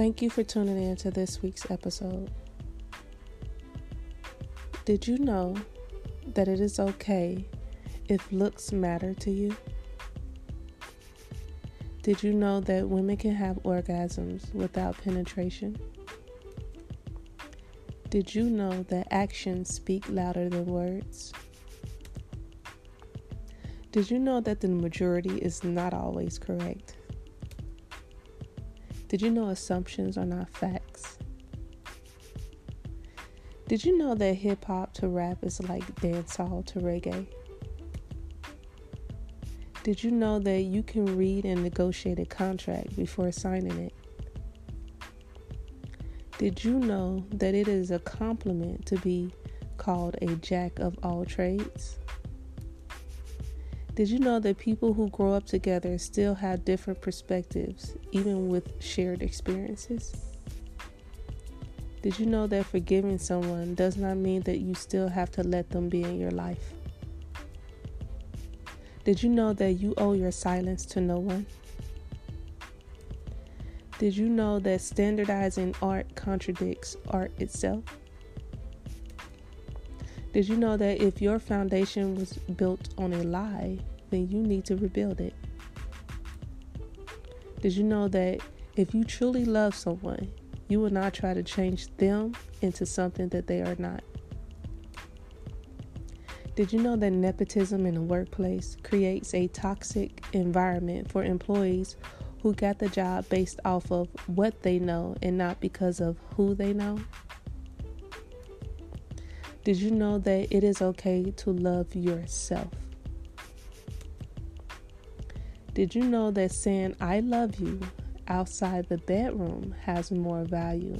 Thank you for tuning in to this week's episode. Did you know that it is okay if looks matter to you? Did you know that women can have orgasms without penetration? Did you know that actions speak louder than words? Did you know that the majority is not always correct? Did you know assumptions are not facts? Did you know that hip hop to rap is like dancehall to reggae? Did you know that you can read and negotiate a contract before signing it? Did you know that it is a compliment to be called a jack of all trades? Did you know that people who grow up together still have different perspectives, even with shared experiences? Did you know that forgiving someone does not mean that you still have to let them be in your life? Did you know that you owe your silence to no one? Did you know that standardizing art contradicts art itself? Did you know that if your foundation was built on a lie, then you need to rebuild it? Did you know that if you truly love someone, you will not try to change them into something that they are not? Did you know that nepotism in the workplace creates a toxic environment for employees who got the job based off of what they know and not because of who they know? Did you know that it is okay to love yourself? Did you know that saying I love you outside the bedroom has more value?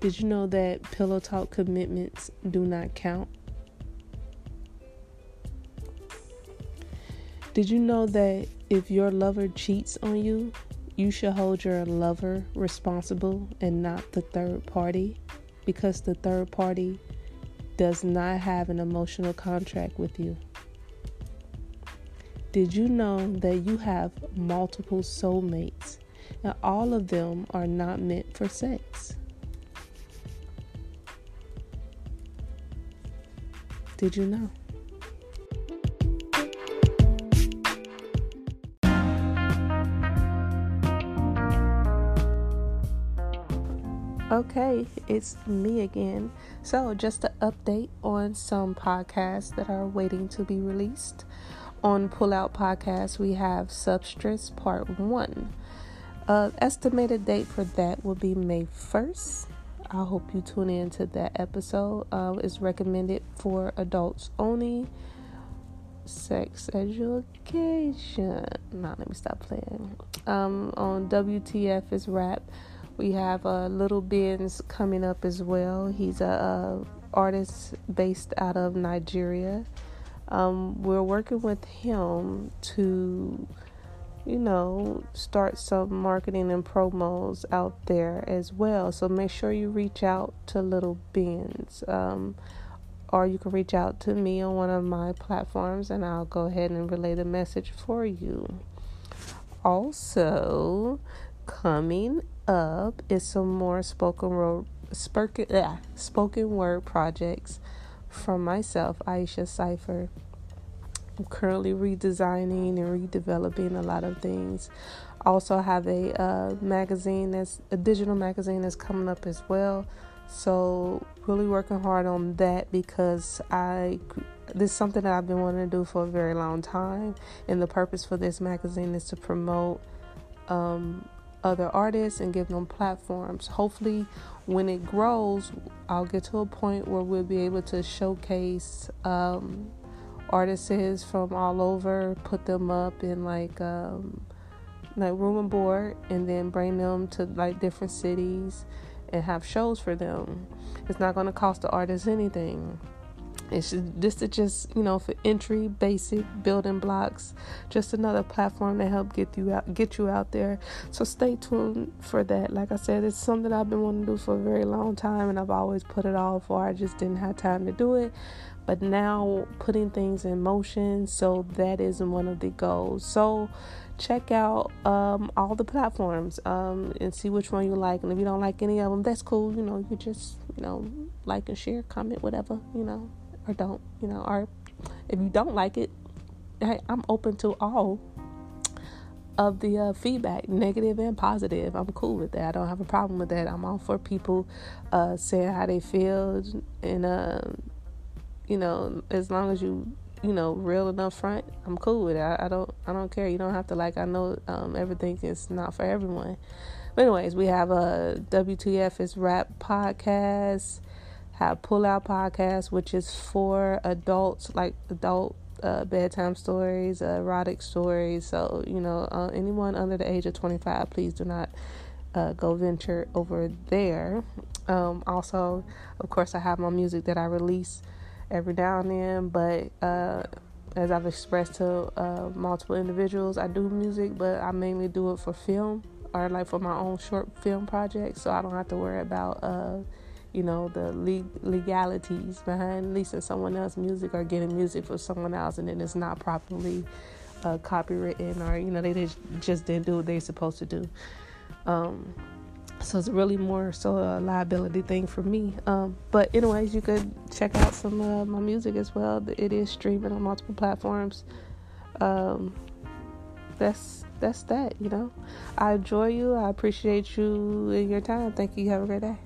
Did you know that pillow talk commitments do not count? Did you know that if your lover cheats on you, you should hold your lover responsible and not the third party? Because the third party does not have an emotional contract with you. Did you know that you have multiple soulmates and all of them are not meant for sex? Did you know? Okay, it's me again. So, just to update on some podcasts that are waiting to be released. On Pullout Podcast, we have Substress Part 1. Uh, estimated date for that will be May 1st. I hope you tune in to that episode. Uh, it's recommended for adults only. Sex education. Now, let me stop playing. Um, on WTF is rap. We have uh, Little Benz coming up as well. He's a, a artist based out of Nigeria. Um, we're working with him to, you know, start some marketing and promos out there as well. So make sure you reach out to Little Benz. Um, or you can reach out to me on one of my platforms and I'll go ahead and relay the message for you. Also, coming up is some more spoken word spoken, uh, spoken word projects from myself, Aisha Cipher. I'm currently redesigning and redeveloping a lot of things. Also have a uh, magazine that's a digital magazine that's coming up as well. So really working hard on that because I this is something that I've been wanting to do for a very long time, and the purpose for this magazine is to promote um, other artists and give them platforms. Hopefully, when it grows, I'll get to a point where we'll be able to showcase um, artists from all over, put them up in like um, like room and board, and then bring them to like different cities and have shows for them. It's not going to cost the artist anything. It's just, this is just you know for entry, basic building blocks. Just another platform to help get you out, get you out there. So stay tuned for that. Like I said, it's something I've been wanting to do for a very long time, and I've always put it off, or I just didn't have time to do it. but now putting things in motion. So that is one of the goals. So check out um, all the platforms um, and see which one you like. And if you don't like any of them, that's cool. You know, you just you know like and share, comment, whatever. You know, or don't. You know, or if you don't like it, hey, I'm open to all of the uh, feedback, negative and positive. I'm cool with that. I don't have a problem with that. I'm all for people uh, saying how they feel, and uh, you know, as long as you you know real enough front, I'm cool with it. I, I don't I don't care. You don't have to like. I know um, everything is not for everyone. But anyways, we have a WTF is rap podcast. Have pull out podcast, which is for adults, like adult uh, bedtime stories, uh, erotic stories. So, you know, uh, anyone under the age of 25, please do not uh, go venture over there. Um, also, of course, I have my music that I release every now and then, but uh, as I've expressed to uh, multiple individuals, I do music, but I mainly do it for film or like for my own short film projects, so I don't have to worry about you know the legalities behind leasing someone else's music or getting music for someone else and then it's not properly uh, copywritten or you know they just didn't do what they're supposed to do. Um, so it's really more so a liability thing for me. Um, but anyways you could check out some of my music as well. It is streaming on multiple platforms. Um, that's that's that you know. I enjoy you. I appreciate you and your time. Thank you. Have a great day